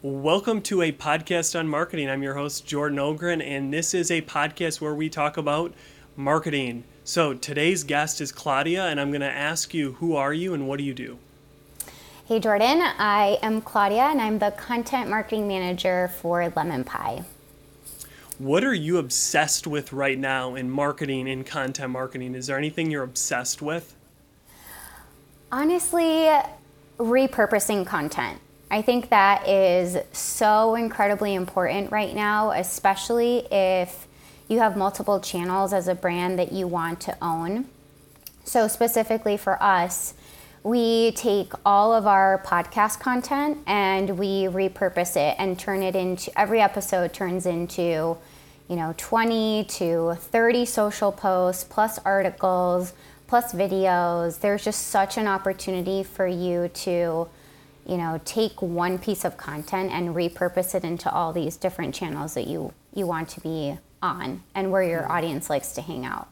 Welcome to a podcast on marketing. I'm your host, Jordan Ogren, and this is a podcast where we talk about marketing. So today's guest is Claudia, and I'm going to ask you who are you and what do you do? Hey, Jordan. I am Claudia, and I'm the content marketing manager for Lemonpie. What are you obsessed with right now in marketing and content marketing? Is there anything you're obsessed with? Honestly, repurposing content. I think that is so incredibly important right now, especially if you have multiple channels as a brand that you want to own. So, specifically for us, we take all of our podcast content and we repurpose it and turn it into every episode turns into you know 20 to 30 social posts plus articles plus videos there's just such an opportunity for you to you know, take one piece of content and repurpose it into all these different channels that you you want to be on and where your audience likes to hang out.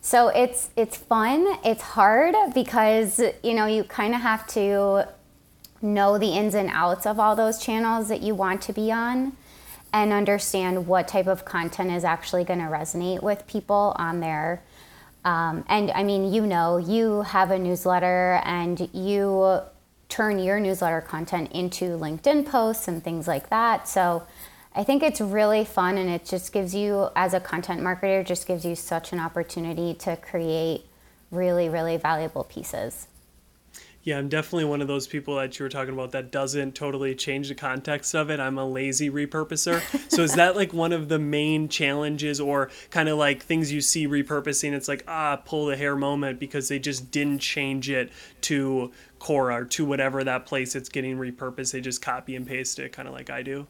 So it's it's fun, it's hard because you know, you kind of have to know the ins and outs of all those channels that you want to be on and understand what type of content is actually going to resonate with people on there. Um, and I mean, you know, you have a newsletter and you turn your newsletter content into LinkedIn posts and things like that. So I think it's really fun and it just gives you, as a content marketer, just gives you such an opportunity to create really, really valuable pieces. Yeah, I'm definitely one of those people that you were talking about that doesn't totally change the context of it. I'm a lazy repurposer. so is that like one of the main challenges or kind of like things you see repurposing? It's like, ah, pull the hair moment because they just didn't change it to Quora or to whatever that place it's getting repurposed. They just copy and paste it, kind of like I do.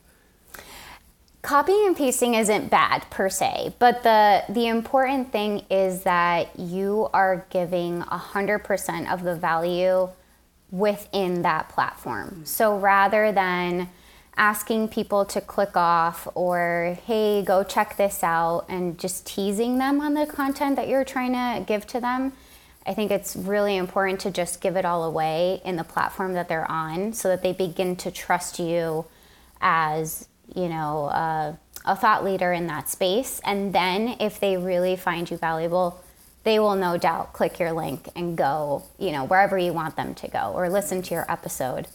Copying and pasting isn't bad per se, but the the important thing is that you are giving 100% of the value within that platform. Mm-hmm. So rather than asking people to click off or hey, go check this out and just teasing them on the content that you're trying to give to them, I think it's really important to just give it all away in the platform that they're on so that they begin to trust you as, you know, uh, a thought leader in that space. And then if they really find you valuable, they will no doubt click your link and go, you know, wherever you want them to go or listen to your episode.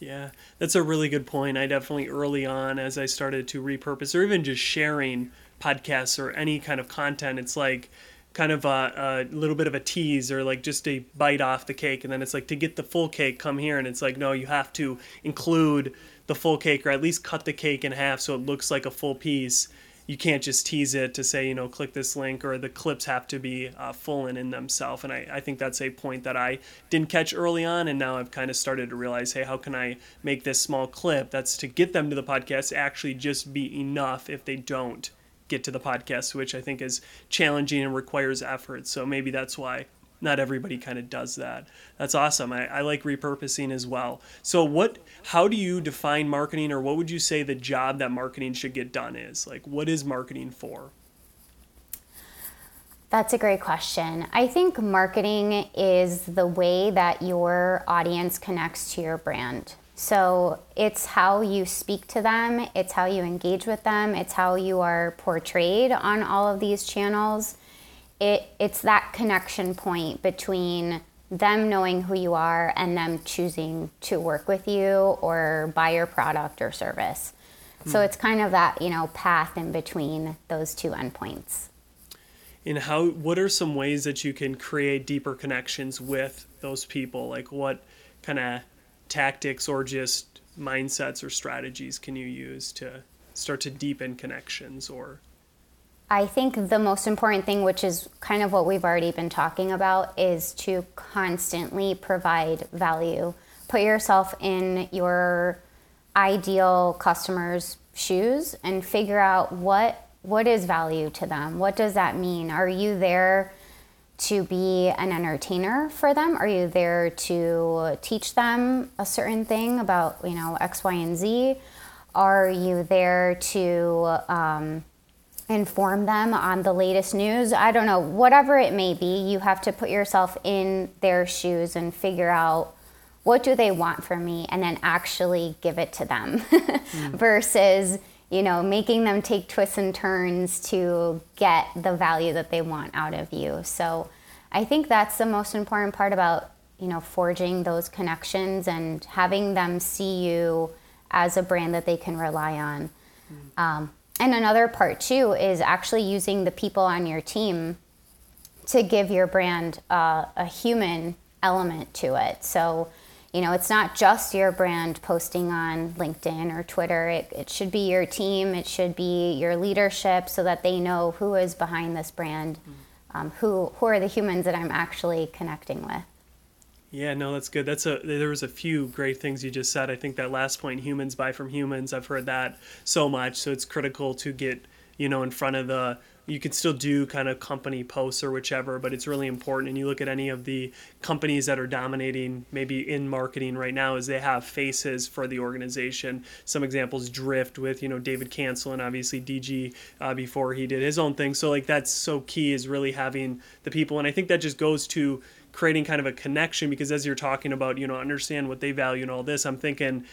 Yeah, that's a really good point. I definitely early on, as I started to repurpose or even just sharing podcasts or any kind of content, it's like, kind of a, a, little bit of a tease or like just a bite off the cake. And then it's like to get the full cake come here. And it's like no you have to include the full cake or at least cut the cake in half so it looks like a full piece. You can't just tease it to say you know click this link or the clips have to be uh, full and in themselves. And I, I think that's a point that i didn't catch early on. And now i've kind of started to realize hey how can i make this small clip that's to get them to the podcast actually just be enough if they don't get to the podcast, which I think is challenging and requires effort. So maybe that's why not everybody kind of does that. That's awesome. I, I, like repurposing as well. So what how do you define marketing or what would you say the job that marketing should get done is? Like what is marketing for? That's a great question. I think marketing is the way that your audience connects to your brand. So it's how you speak to them, it's how you engage with them, it's how you are portrayed on all of these channels. It, it's that connection point between them knowing who you are and them choosing to work with you or buy your product or service. Hmm. So it's kind of that, you know, path in between those two endpoints. And how what are some ways that you can create deeper connections with those people? Like what kind of tactics or just mindsets or strategies can you use to start to deepen connections or I think the most important thing, which is kind of what we've already been talking about, is to constantly provide value. Put yourself in your ideal customer's shoes and figure out what what is value to them. What does that mean? Are you there to be an entertainer for them? Are you there to teach them a certain thing about, you know, X, Y, and Z? Are you there to um, inform them on the latest news? I don't know. Whatever it may be, you have to put yourself in their shoes and figure out what do they want from me and then actually give it to them mm. versus you know making them take twists and turns to get the value that they want out of you. So i think that's the most important part about you know forging those connections and having them see you as a brand that they can rely on. Mm. um, and another part too is actually using the people on your team to give your brand uh, a human element to it. So you know, it's not just your brand posting on LinkedIn or Twitter. It, it should be your team, it should be your leadership so that they know who is behind this brand, um, who, who are the humans that I'm actually connecting with. Yeah, no, that's good. That's a there was a few great things you just said. I think that last point, humans buy from humans. I've heard that so much. So it's critical to get you know in front of the you can still do kind of company posts or whichever, but it's really important. And you look at any of the companies that are dominating maybe in marketing right now is they have faces for the organization. Some examples Drift with, you know, David Cancel and obviously DG uh, before he did his own thing. So like that's so key is really having the people. And I think that just goes to creating kind of a connection because as you're talking about, you know, understand what they value and all this, I'm thinking,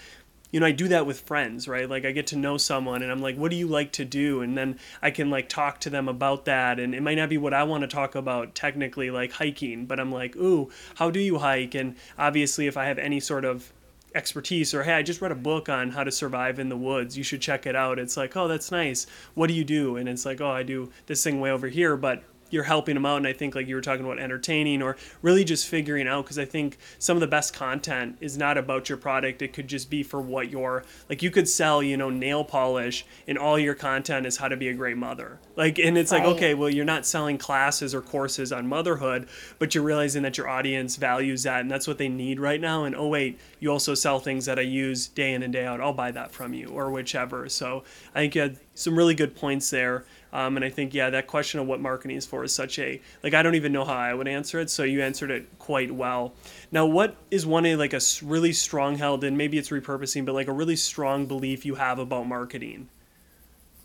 you know, I do that with friends, right? Like I get to know someone and I'm like, what do you like to do? And then I can like talk to them about that. And it might not be what I want to talk about technically, like hiking, but I'm like, ooh, how do you hike? And obviously, if I have any sort of expertise or hey i just read a book on how to survive in the woods you should check it out it's like oh that's nice what do you do and it's like oh i do this thing way over here but you're helping them out and i think like you were talking about entertaining or really just figuring out because i think some of the best content is not about your product it could just be for what you're like you could sell you know nail polish and all your content is how to be a great mother like and it's right. like okay well you're not selling classes or courses on motherhood but you're realizing that your audience values that and that's what they need right now and oh wait you also sell things that i use day in and day out i'll buy that from you or whichever so i think you had some really good points there um, and I think, yeah, that question of what marketing is for is such a, like, I don't even know how I would answer it. So you answered it quite well. Now, what is one, like, a really strong held, and maybe it's repurposing, but like a really strong belief you have about marketing?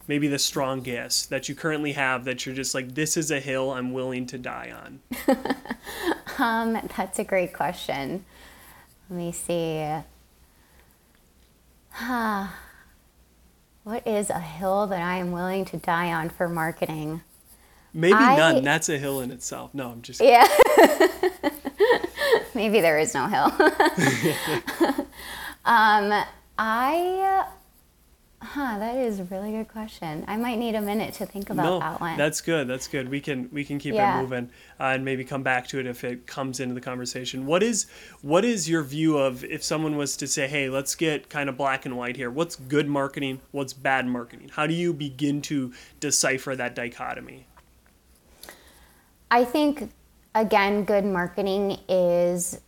Maybe the strongest that you currently have that you're just like, this is a hill I'm willing to die on? um, that's a great question. Let me see. What is a hill that I am willing to die on for marketing? Maybe I, none. That's a hill in itself. No, I'm just. Yeah. Maybe there is no hill. um, I Huh, that is a really good question. I might need a minute to think about no, that one. That's good. That's good. We can we can keep yeah. it moving uh, and maybe come back to it if it comes into the conversation. What is what is your view of if someone was to say, "Hey, let's get kind of black and white here. What's good marketing? What's bad marketing?" How do you begin to decipher that dichotomy? I think again, good marketing is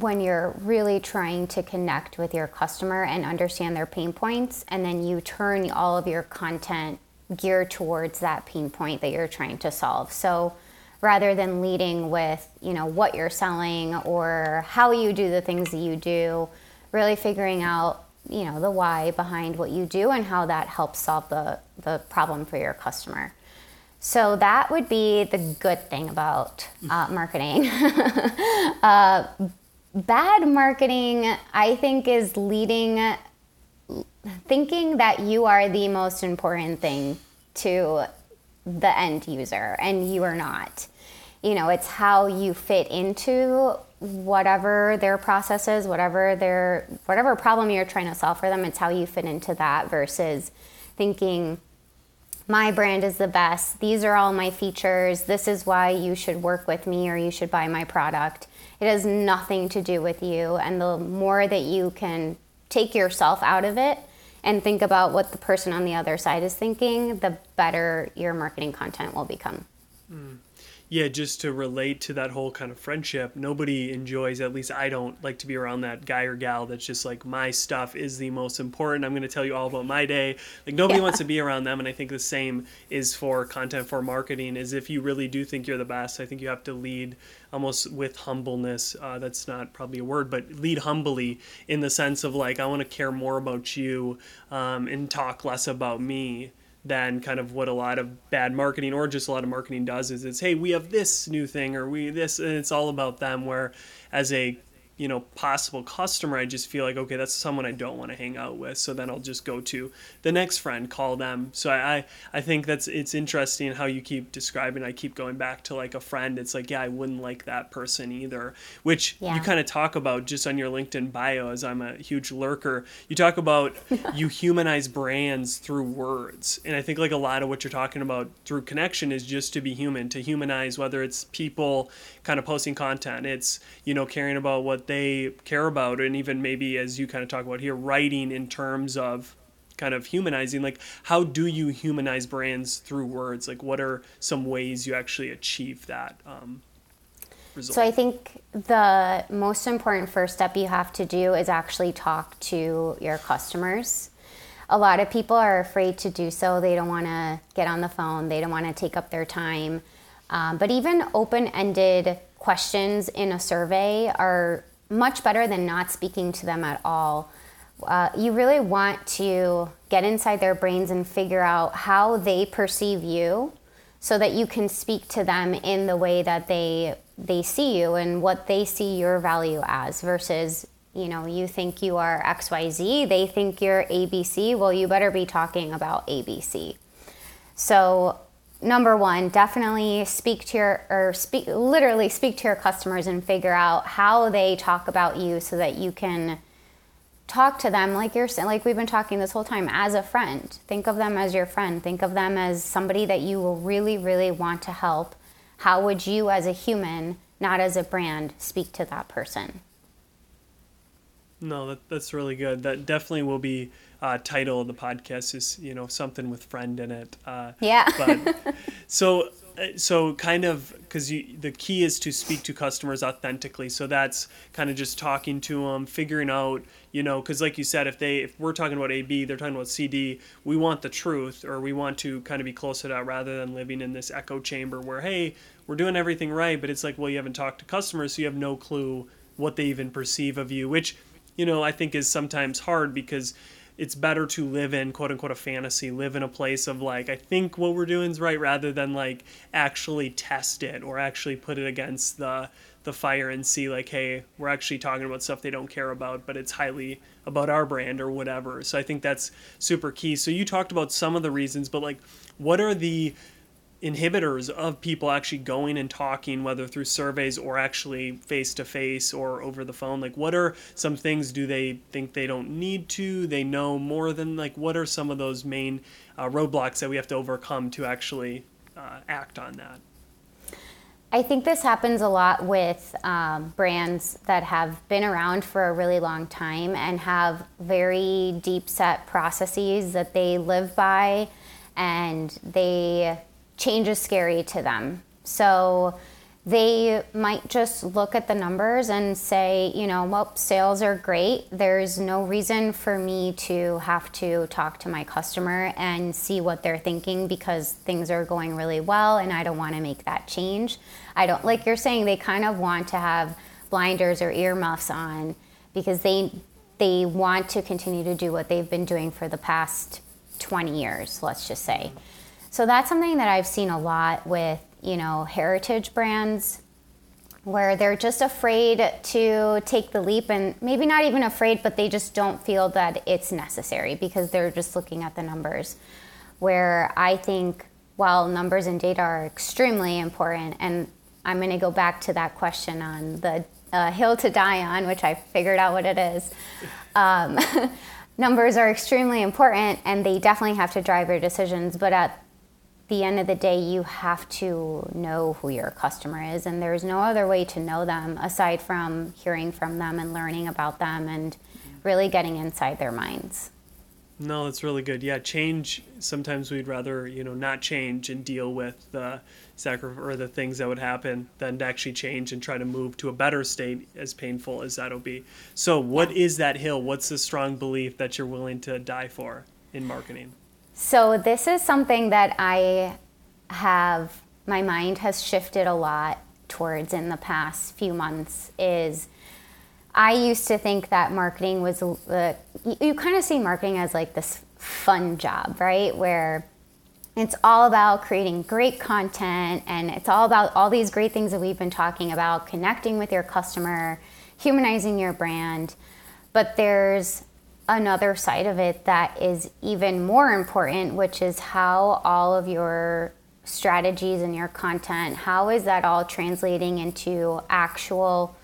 when you're really trying to connect with your customer and understand their pain points, and then you turn all of your content geared towards that pain point that you're trying to solve. So rather than leading with, you know, what you're selling or how you do the things that you do, really figuring out, you know, the why behind what you do and how that helps solve the, the problem for your customer. So that would be the good thing about uh, marketing. uh, bad marketing, I think, is leading, thinking that you are the most important thing to the end user, and you are not. You know, it's how you fit into whatever their process is, whatever their whatever problem you're trying to solve for them. It's how you fit into that versus thinking my brand is the best. These are all my features. This is why you should work with me or you should buy my product. It has nothing to do with you. And the more that you can take yourself out of it and think about what the person on the other side is thinking, the better your marketing content will become. Mm yeah, just to relate to that whole kind of friendship, nobody enjoys, at least I don't like to be around that guy or gal that's just like, my stuff is the most important. I'm going to tell you all about my day. Like, nobody yeah. wants to be around them. And I think the same is for content for marketing, is if you really do think you're the best, I think you have to lead almost with humbleness. Uh, that's not probably a word, but lead humbly in the sense of like, I want to care more about you um, and talk less about me than kind of what a lot of bad marketing or just a lot of marketing does is it's hey we have this new thing or we this and it's all about them. Where as a you know possible customer i just feel like okay that's someone i don't want to hang out with so then i'll just go to the next friend call them so i i think that's it's interesting how you keep describing i keep going back to like a friend it's like yeah i wouldn't like that person either which yeah. you kind of talk about just on your linkedin bio as i'm a huge lurker you talk about you humanize brands through words and i think like a lot of what you're talking about through connection is just to be human to humanize whether it's people kind of posting content it's you know caring about what they care about and even maybe as you kind of talk about here writing in terms of kind of humanizing like how do you humanize brands through words? Like what are some ways you actually achieve that um, result? so i think the most important first step you have to do is actually talk to your customers. A lot of people are afraid to do so. They don't want to get on the phone. They don't want to take up their time. Um, but even open-ended questions in a survey are much better than not speaking to them at all. Uh, you really want to get inside their brains and figure out how they perceive you so that you can speak to them in the way that they they see you and what they see your value as versus you know you think you are xyz they think you're abc well you better be talking about abc so number one, definitely speak to your or speak literally speak to your customers and figure out how they talk about you so that you can talk to them like you're like we've been talking this whole time as a friend. Think of them as your friend. Think of them as somebody that you will really really want to help. How would you as a human, not as a brand, speak to that person? No, that, that's really good. That definitely will be uh, title of the podcast is you know something with friend in it. Uh, yeah. but so uh, so kind of because the key is to speak to customers authentically. So that's kind of just talking to them, figuring out you know because like you said, if they if we're talking about AB, they're talking about CD. We want the truth, or we want to kind of be close to that rather than living in this echo chamber where hey we're doing everything right, but it's like well you haven't talked to customers, so you have no clue what they even perceive of you, which you know I think is sometimes hard because it's better to live in quote unquote a fantasy, live in a place of like, I think what we're doing is right rather than like actually test it or actually put it against the the fire and see like, hey, we're actually talking about stuff they don't care about, but it's highly about our brand or whatever. So I think that's super key. So you talked about some of the reasons, but like what are the inhibitors of people actually going and talking, whether through surveys or actually face to face or over the phone? Like, what are some things do they think they don't need to? They know more than, like, what are some of those main uh, roadblocks that we have to overcome to actually uh, act on that? I think this happens a lot with um, brands that have been around for a really long time and have very deep set processes that they live by and they change is scary to them. So they might just look at the numbers and say, you know, well, sales are great. There's no reason for me to have to talk to my customer and see what they're thinking because things are going really well and I don't want to make that change. I don't, like you're saying, they kind of want to have blinders or earmuffs on because they they want to continue to do what they've been doing for the past 20 years, let's just say. So that's something that I've seen a lot with, you know, heritage brands where they're just afraid to take the leap and maybe not even afraid, but they just don't feel that it's necessary because they're just looking at the numbers. Where I think while numbers and data are extremely important, and I'm going to go back to that question on the uh, hill to die on, which I figured out what it is. Um, numbers are extremely important and they definitely have to drive your decisions, but at the end of the day, you have to know who your customer is, and there's no other way to know them aside from hearing from them and learning about them and really getting inside their minds. No, that's really good. Yeah, change. Sometimes we'd rather you know not change and deal with the sacrifice or the things that would happen than to actually change and try to move to a better state, as painful as that'll be. So, what yeah. is that hill? What's the strong belief that you're willing to die for in marketing? So, this is something that I have, my mind has shifted a lot towards in the past few months. Is I used to think that marketing was, you, you kind of see marketing as like this fun job, right? Where it's all about creating great content and it's all about all these great things that we've been talking about connecting with your customer humanizing your brand. But there's another side of it that is even more important, which is how all of your strategies and your content, how is that all translating into actual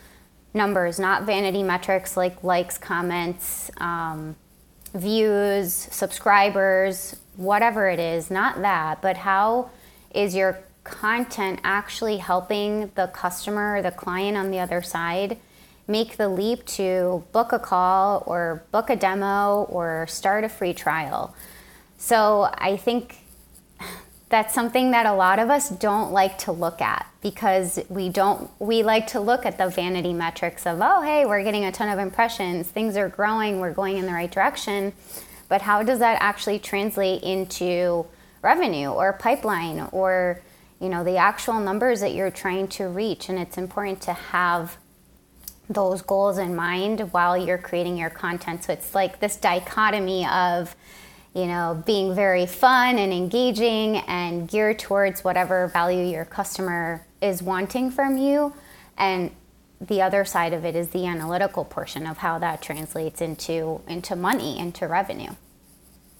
numbers, not vanity metrics like likes, comments, um, views, subscribers, whatever it is, not that, but how is your content actually helping the customer or the client on the other side make the leap to book a call or book a demo or start a free trial? So I think that's something that a lot of us don't like to look at because we don't we like to look at the vanity metrics of oh hey we're getting a ton of impressions things are growing we're going in the right direction but how does that actually translate into revenue or pipeline or you know the actual numbers that you're trying to reach and it's important to have those goals in mind while you're creating your content so it's like this dichotomy of you know, being very fun and engaging and geared towards whatever value your customer is wanting from you. And the other side of it is the analytical portion of how that translates into into money, into revenue.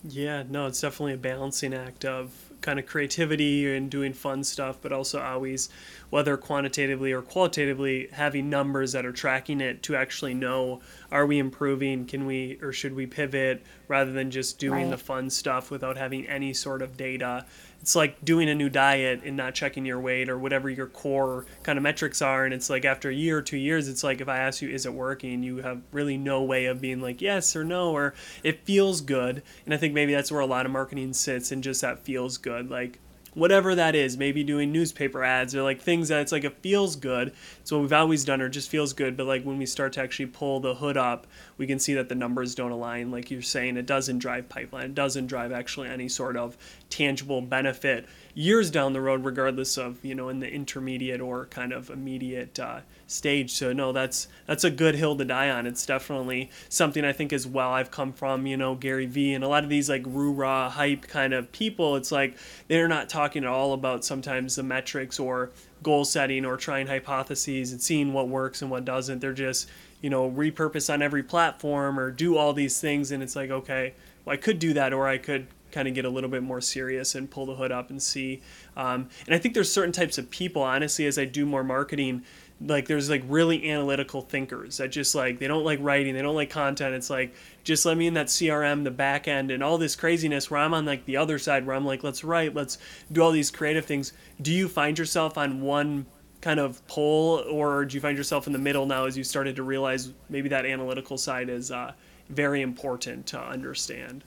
Yeah, no, it's definitely a balancing act of kind of creativity and doing fun stuff, but also always, whether quantitatively or qualitatively, having numbers that are tracking it to actually know are we improving, can we or should we pivot, rather than just doing right. the fun stuff without having any sort of data it's like doing a new diet and not checking your weight or whatever your core kind of metrics are. And it's like after a year or two years it's like if i ask you is it working? You have really no way of being like yes or no or it feels good. And i think maybe that's where a lot of marketing sits and just that feels good. Like whatever that is, maybe doing newspaper ads or like things that it's like it feels good. It's what we've always done or just feels good. But like when we start to actually pull the hood up, we can see that the numbers don't align. Like you're saying, it doesn't drive pipeline. It doesn't drive actually any sort of tangible benefit years down the road, regardless of you know in the intermediate or kind of immediate uh, stage. So no, that's that's a good hill to die on. It's definitely something I think as well. I've come from you know Gary Vee and a lot of these like rah hype kind of people. It's like they're not talking at all about sometimes the metrics or goal setting or trying hypotheses and seeing what works and what doesn't. They're just you know repurpose on every platform or do all these things and it's like okay well i could do that or i could kind of get a little bit more serious and pull the hood up and see. Um, and I think there's certain types of people, honestly, as I do more marketing, like there's like really analytical thinkers that just like they don't like writing, they don't like content. It's like just let me in that CRM, the back end, and all this craziness where I'm on like the other side where I'm like, let's write, let's do all these creative things. Do you find yourself on one kind of pole, or do you find yourself in the middle now as you started to realize maybe that analytical side is uh, very important to understand?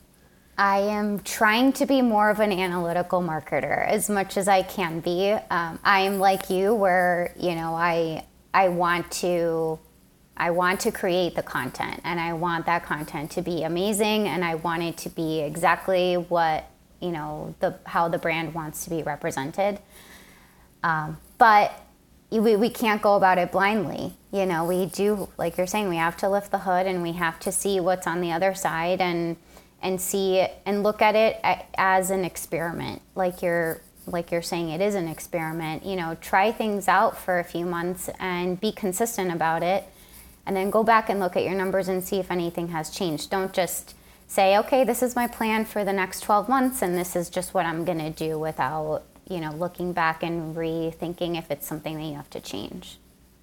I am trying to be more of an analytical marketer as much as I can be. Um, I am like you, where you know I I want to I want to create the content, and I want that content to be amazing, and I want it to be exactly what you know the how the brand wants to be represented. Um, but we, we can't go about it blindly. You know, we do, like you're saying, we have to lift the hood and we have to see what's on the other side and and see and look at it as an experiment like you're like you're saying it is an experiment. You know try things out for a few months and be consistent about it and then go back and look at your numbers and see if anything has changed. Don't just say okay this is my plan for the next 12 months and this is just what i'm going to do without you know looking back and rethinking if it's something that you have to change.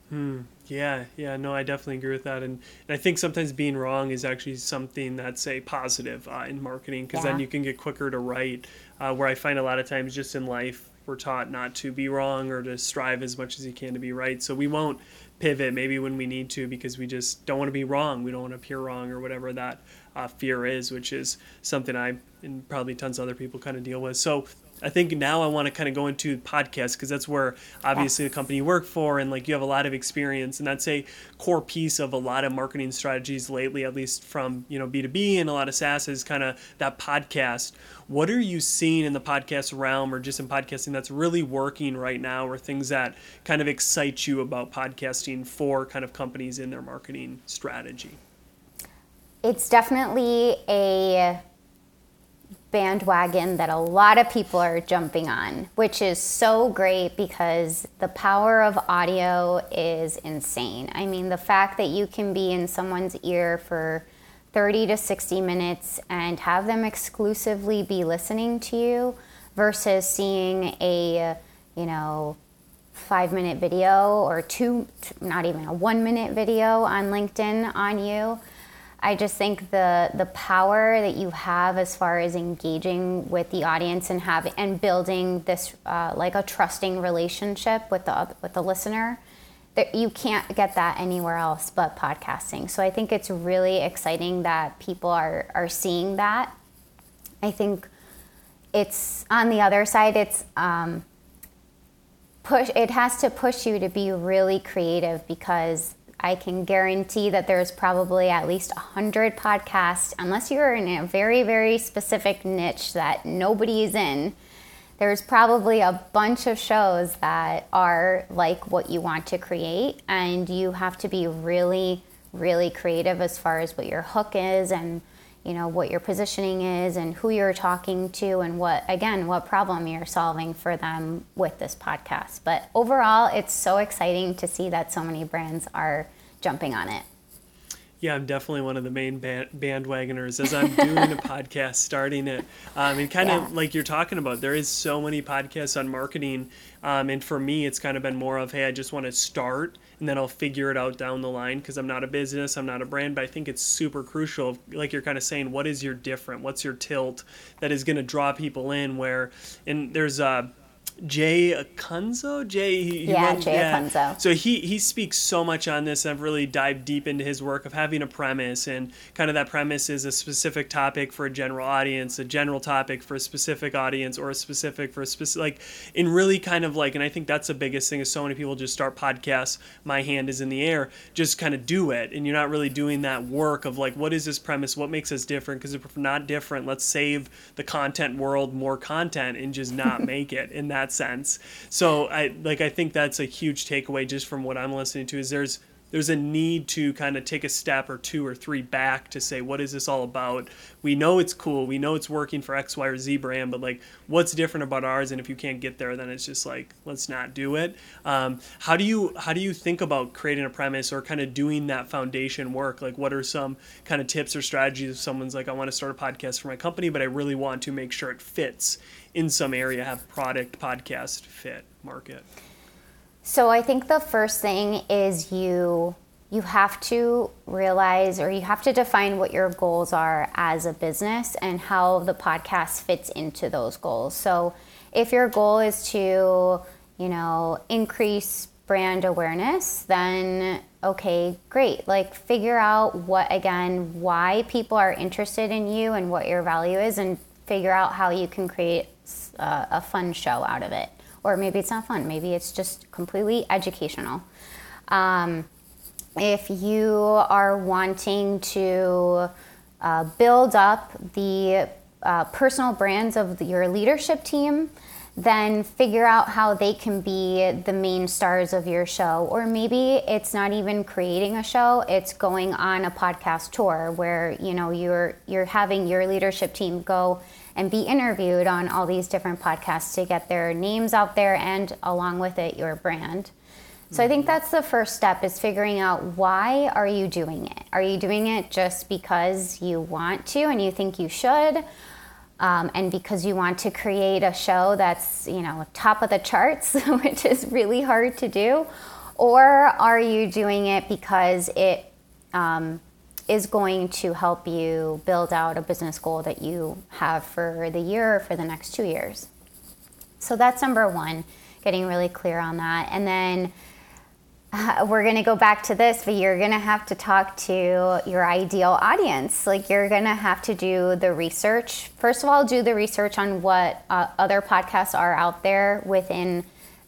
Hmm. Yeah, yeah, no, I definitely agree with that, and, and I think sometimes being wrong is actually something that's a positive uh, in marketing because yeah. then you can get quicker to right. Uh, where I find a lot of times just in life we're taught not to be wrong or to strive as much as you can to be right, so we won't pivot maybe when we need to because we just don't want to be wrong, we don't want to appear wrong or whatever that uh, fear is, which is something I and probably tons of other people kind of deal with. So I think now I want to kind of go into podcasts because that's where obviously the company you work for and like you have a lot of experience and that's a core piece of a lot of marketing strategies lately, at least from you know B two B and a lot of SaaS is kind of that podcast. What are you seeing in the podcast realm or just in podcasting that's really working right now, or things that kind of excite you about podcasting for kind of companies in their marketing strategy? It's definitely a bandwagon that a lot of people are jumping on, which is so great because the power of audio is insane. I mean, the fact that you can be in someone's ear for 30 to 60 minutes and have them exclusively be listening to you versus seeing a, you know, five minute video or two, not even a one minute video on LinkedIn on you I just think the the power that you have as far as engaging with the audience and have and building this uh, like a trusting relationship with the with the listener that you can't get that anywhere else but podcasting. So I think it's really exciting that people are are seeing that. I think it's on the other side. It's um, push. It has to push you to be really creative because I can guarantee that there's probably at least 100 podcasts, unless you're in a very, very specific niche that nobody is in. There's probably a bunch of shows that are like what you want to create, and you have to be really, really creative as far as what your hook is and you know what your positioning is and who you're talking to and what again what problem you're solving for them with this podcast but overall it's so exciting to see that so many brands are jumping on it yeah, I'm definitely one of the main band- bandwagoners as I'm doing a podcast, starting it. Um, and kind of yeah. like you're talking about, there is so many podcasts on marketing. Um, and for me, it's kind of been more of, hey, I just want to start and then I'll figure it out down the line because I'm not a business, I'm not a brand, but I think it's super crucial. Like you're kind of saying, what is your different? What's your tilt that is going to draw people in? Where, and there's, uh, Jay Acunzo. Jay, he, yeah, Jay yeah. Acunzo. So he he speaks so much on this. I've really dived deep into his work of having a premise, and kind of that premise is a specific topic for a general audience, a general topic for a specific audience, or a specific for a specific like in really kind of like. And I think that's the biggest thing is so many people just start podcasts. My hand is in the air. Just kind of do it, and you're not really doing that work of like, what is this premise? What makes us different? Because if we're not different, let's save the content world more content and just not make it. And that sense. So I like I think that's a huge takeaway just from what I'm listening to is there's there's a need to kind of take a step or two or three back to say what is this all about? We know it's cool. We know it's working for x y or z brand but like what's different about ours? And if you can't get there then it's just like let's not do it. Um, how do you how do you think about creating a premise or kind of doing that foundation work? Like what are some kind of tips or strategies if someone's like i want to start a podcast for my company but i really want to make sure it fits in some area have product podcast fit market so I think the first thing is you you have to realize or you have to define what your goals are as a business and how the podcast fits into those goals. So if your goal is to, you know, increase brand awareness, then okay, great. Like figure out what again why people are interested in you and what your value is and figure out how you can create a, a fun show out of it or maybe it's not fun. Maybe it's just completely educational. Um, if you are wanting to uh, build up the uh, personal brands of your leadership team, then figure out how they can be the main stars of your show. Or maybe it's not even creating a show, it's going on a podcast tour where, you know, you're you're having your leadership team go and be interviewed on all these different podcasts to get their names out there and along with it your brand. So I think that's the first step is figuring out why are you doing it? Are you doing it just because you want to and you think you should? Um, and because you want to create a show that's you know top of the charts, which is really hard to do, or are you doing it because it um, is going to help you build out a business goal that you have for the year or for the next two years. So that's number one, getting really clear on that. And then uh, we're going to go back to this, but you're going to have to talk to your ideal audience. Like, you're going to have to do the research. First of all, do the research on what uh, other podcasts are out there within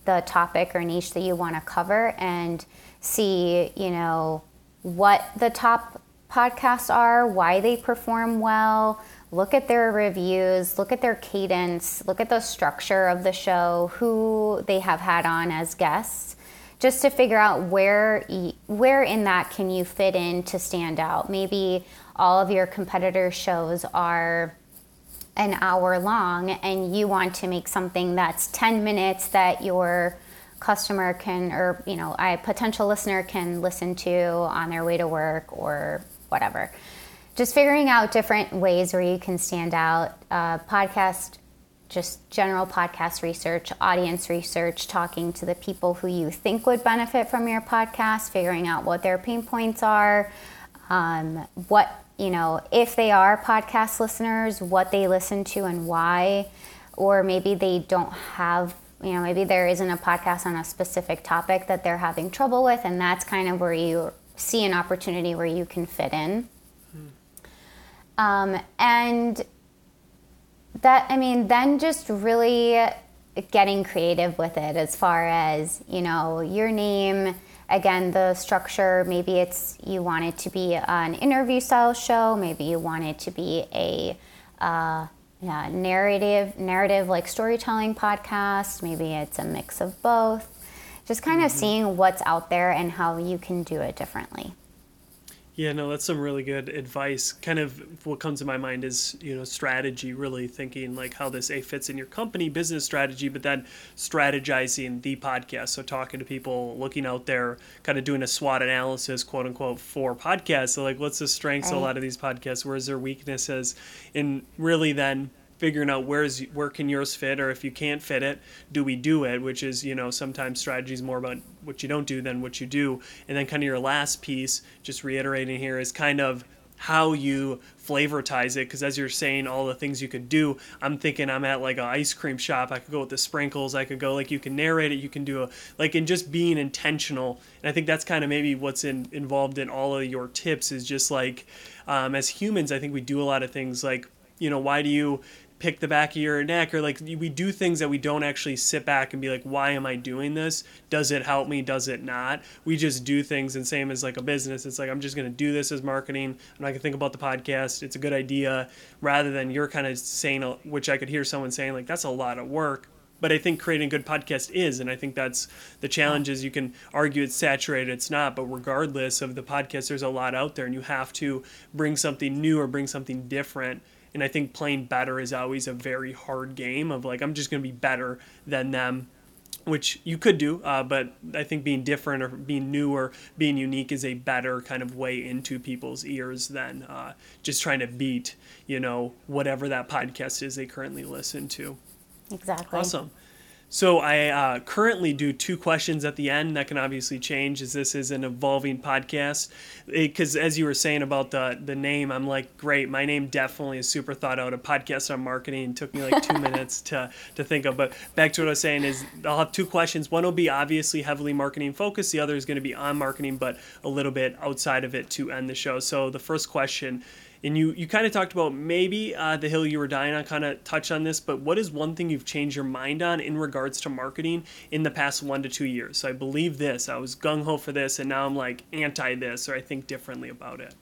the topic or niche that you want to cover and see, you know, what the top podcasts are, why they perform well, look at their reviews, look at their cadence, look at the structure of the show, who they have had on as guests, just to figure out where where in that can you fit in to stand out. Maybe all of your competitors' shows are an hour long and you want to make something that's 10 minutes that your customer can or you know a potential listener can listen to on their way to work or whatever. Just figuring out different ways where you can stand out uh, podcast just general podcast research audience research talking to the people who you think would benefit from your podcast figuring out what their pain points are um, what you know, if they are podcast listeners, what they listen to and why, or maybe they don't have, you know, maybe there isn't a podcast on a specific topic that they're having trouble with, and that's kind of where you see an opportunity where you can fit in. Hmm. Um, and that, I mean, then just really getting creative with it as far as, you know, your name again, the structure, maybe it's you want it to be an interview style show, maybe you want it to be a uh, yeah, narrative, narrative like storytelling podcast, maybe it's a mix of both. Just kind mm-hmm. of seeing what's out there and how you can do it differently. Yeah, no, that's some really good advice. Kind of what comes to my mind is, you know, strategy, really thinking like how this A fits in your company, business strategy, but then strategizing the podcast. So talking to people, looking out there, kind of doing a SWOT analysis, quote unquote, for podcasts. So like what's the strengths right. of a lot of these podcasts? Where's their weaknesses? And really then figuring out where's where can yours fit or if you can't fit it do we do it? Which is you know sometimes strategy is more about what you don't do than what you do. And then kind of your last piece just reiterating here is kind of how you flavortize it. Because as you're saying all the things you could do i'm thinking i'm at like an ice cream shop. I could go with the sprinkles. I could go like you can narrate it. You can do a like in just being intentional. And i think that's kind of maybe what's in, involved in all of your tips is just like um, as humans i think we do a lot of things like you know why do you pick the back of your neck or like we do things that we don't actually sit back and be like why am i doing this? Does it help me? Does it not? We just do things and same as like a business. It's like i'm just going to do this as marketing. I'm not going to think about the podcast. It's a good idea. Rather than you're kind of saying which i could hear someone saying like that's a lot of work. But I think creating a good podcast is, and I think that's the challenge. Is you can argue it's saturated, it's not, but regardless of the podcast, there's a lot out there, and you have to bring something new or bring something different and I think playing better is always a very hard game of like, I'm just going to be better than them, which you could do. Uh, but I think being different or being new or being unique is a better kind of way into people's ears than uh, just trying to beat, you know, whatever that podcast is they currently listen to. Exactly. Awesome. So I uh, currently do two questions at the end. That can obviously change as this is an evolving podcast. Because as you were saying about the the name, I'm like, great. My name definitely is super thought out. A podcast on marketing it took me like two minutes to to think of. But back to what I was saying is, I'll have two questions. One will be obviously heavily marketing focused. The other is going to be on marketing, but a little bit outside of it to end the show. So the first question and you you kind of talked about maybe uh, the hill you were dying on kind of touch on this but what is one thing you've changed your mind on in regards to marketing in the past one to two years? So i believe this i was gung-ho for this and now i'm like anti this or i think differently about it.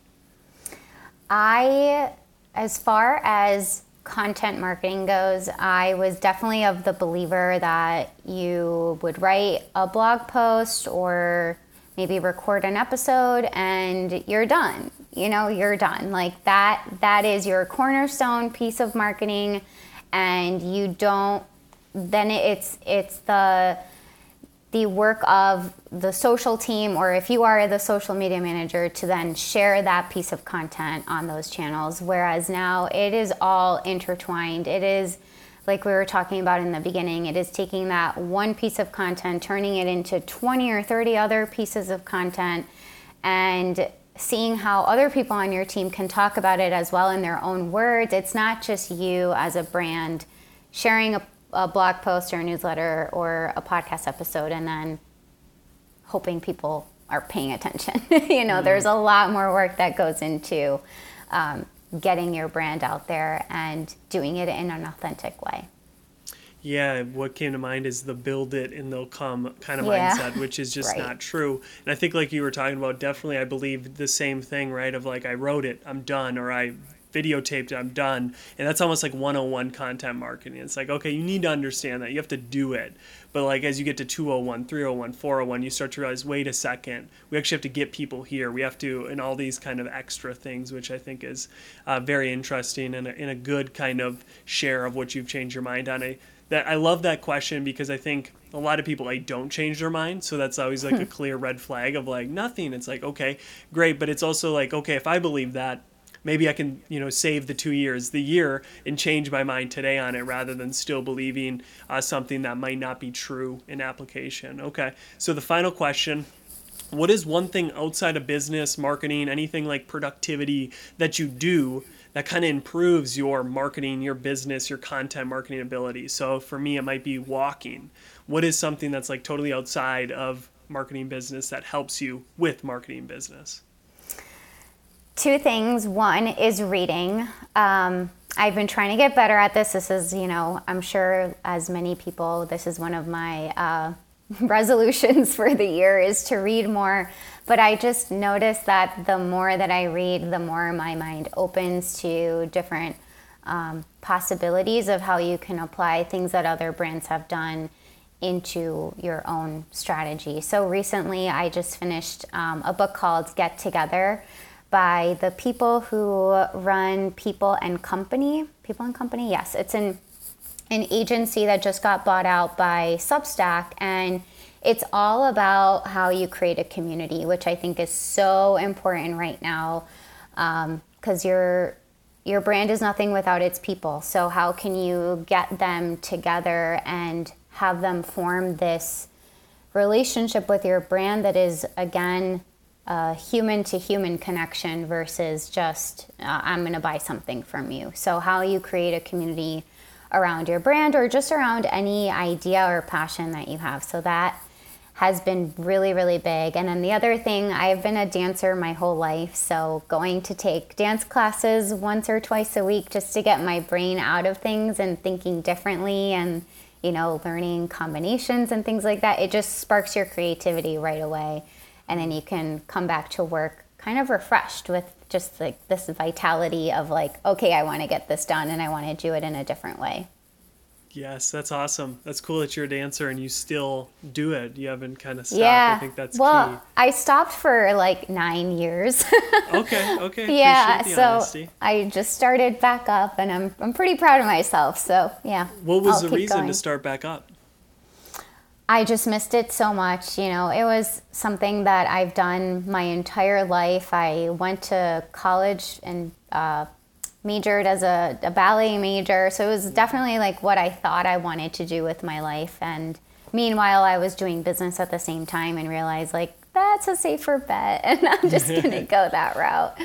I as far as content marketing goes i was definitely of the believer that you would write a blog post or maybe record an episode and you're done you know you're done. Like that that is your cornerstone piece of marketing and you don't then it's it's the the work of the social team or if you are the social media manager to then share that piece of content on those channels. Whereas now it is all intertwined. It is like we were talking about in the beginning it is taking that one piece of content turning it into 20 or 30 other pieces of content and seeing how other people on your team can talk about it as well in their own words. It's not just you as a brand sharing a, a blog post or a newsletter or a podcast episode and then hoping people are paying attention. you know, mm there's a lot more work that goes into um, getting your brand out there and doing it in an authentic way. Yeah, what came to mind is the build it and they'll come kind of yeah. mindset, which is just right. not true. And I think, like you were talking about, definitely I believe the same thing, right? Of like, I wrote it, I'm done, or I videotaped I'm done. And that's almost like 101 content marketing. It's like, okay, you need to understand that. You have to do it. But like as you get to 201, 301, 401, you start to realize, wait a second, we actually have to get people here. We have to, and all these kind of extra things, which I think is uh, very interesting and a, and a good kind of share of what you've changed your mind on. I, that I love that question because I think a lot of people like don't change their mind so that's always like a clear red flag of like nothing it's like okay great but it's also like okay if i believe that maybe I can, you know, save the two years, the year, and change my mind today on it rather than still believing uh, something that might not be true in application. Okay, so the final question. What is one thing outside of business, marketing, anything like productivity that you do that kind of improves your marketing, your business, your content marketing ability? So for me, it might be walking. What is something that's like totally outside of marketing business that helps you with marketing business? Two things. One is reading. Um, I've been trying to get better at this. This is, you know, I'm sure as many people, this is one of my uh, resolutions for the year is to read more. But I just noticed that the more that I read, the more my mind opens to different um, possibilities of how you can apply things that other brands have done into your own strategy. So recently, I just finished um, a book called Get Together by the people who run People and Company. People and Company, yes. It's an, an agency that just got bought out by Substack. And it's all about how you create a community, which I think is so important right now because um, your your brand is nothing without its people. So how can you get them together and have them form this relationship with your brand that is again a human to human connection versus just uh, I'm going to buy something from you. So, how you create a community around your brand or just around any idea or passion that you have. So, that has been really, really big. And then the other thing, I've been a dancer my whole life. So, going to take dance classes once or twice a week just to get my brain out of things and thinking differently and, you know, learning combinations and things like that, it just sparks your creativity right away and then you can come back to work kind of refreshed with just like this vitality of like okay i want to get this done and i want to do it in a different way. Yes that's awesome. That's cool that you're a dancer and you still do it. You haven't kind of stopped yeah. i think that's well key. i stopped for like nine years. Okay okay. Yeah so honesty. i just started back up and i'm, I'm pretty proud of myself so yeah. What was I'll the reason going. to start back up I just missed it so much. You know, it was something that I've done my entire life. I went to college and uh, majored as a, a, ballet major. So it was definitely like what I thought I wanted to do with my life. And meanwhile, I was doing business at the same time and realized like that's a safer bet. And I'm just going to go that route.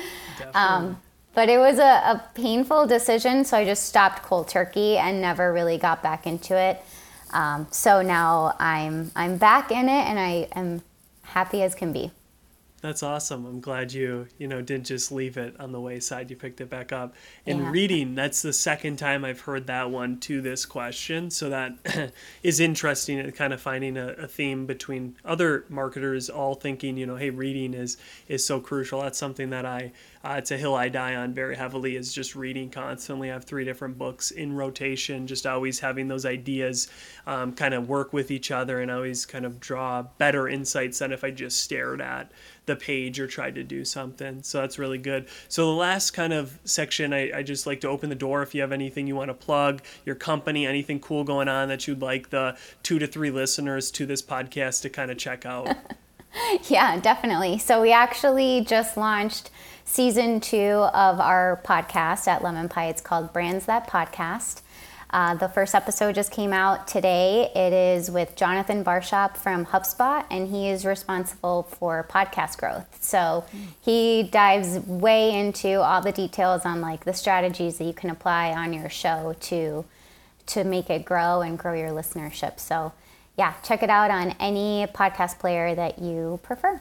Um, but it was a, a painful decision. So I just stopped cold turkey and never really got back into it. Um, so now I'm I'm back in it, and I am happy as can be. That's awesome. I'm glad you, you know, didn't just leave it on the wayside. You picked it back up. And Yeah. reading, that's the second time I've heard that one to this question. So that is interesting and kind of finding a, a theme between other marketers all thinking, you know, hey, reading is is so crucial. That's something that I uh, it's a hill I die on very heavily is just reading constantly. I have three different books in rotation, just always having those ideas um, kind of work with each other and always kind of draw better insights than if I just stared at the page or tried to do something. So that's really good. So the last kind of section, I, I just like to open the door if you have anything you want to plug, your company, anything cool going on that you'd like the two to three listeners to this podcast to kind of check out. Yeah, definitely. So we actually just launched season two of our podcast at Lemonpie. It's called Brands That Podcast. Uh, the first episode just came out today. It is with Jonathan Barshop from HubSpot, and he is responsible for podcast growth. So he dives way into all the details on like the strategies that you can apply on your show to to make it grow and grow your listenership. So yeah, check it out on any podcast player that you prefer.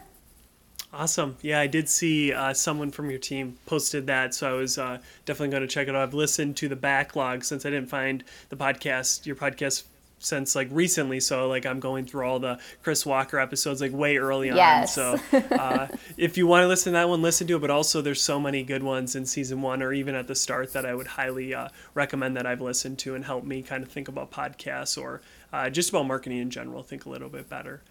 Awesome. Yeah, I did see uh, someone from your team posted that, so I was uh, definitely going to check it out. I've listened to the backlog since I didn't find the podcast, your podcast since like recently. So like I'm going through all the Chris Walker episodes like way early Yes. on. So uh, if you want to listen to that one, listen to it. But also there's so many good ones in season one or even at the start that I would highly uh, recommend that I've listened to and help me kind of think about podcasts or uh, just about marketing in general, think a little bit better.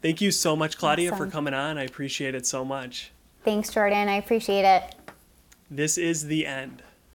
Thank you so much, Claudia, Awesome. for coming on. I appreciate it so much. Thanks, Jordan. I appreciate it. This is the end.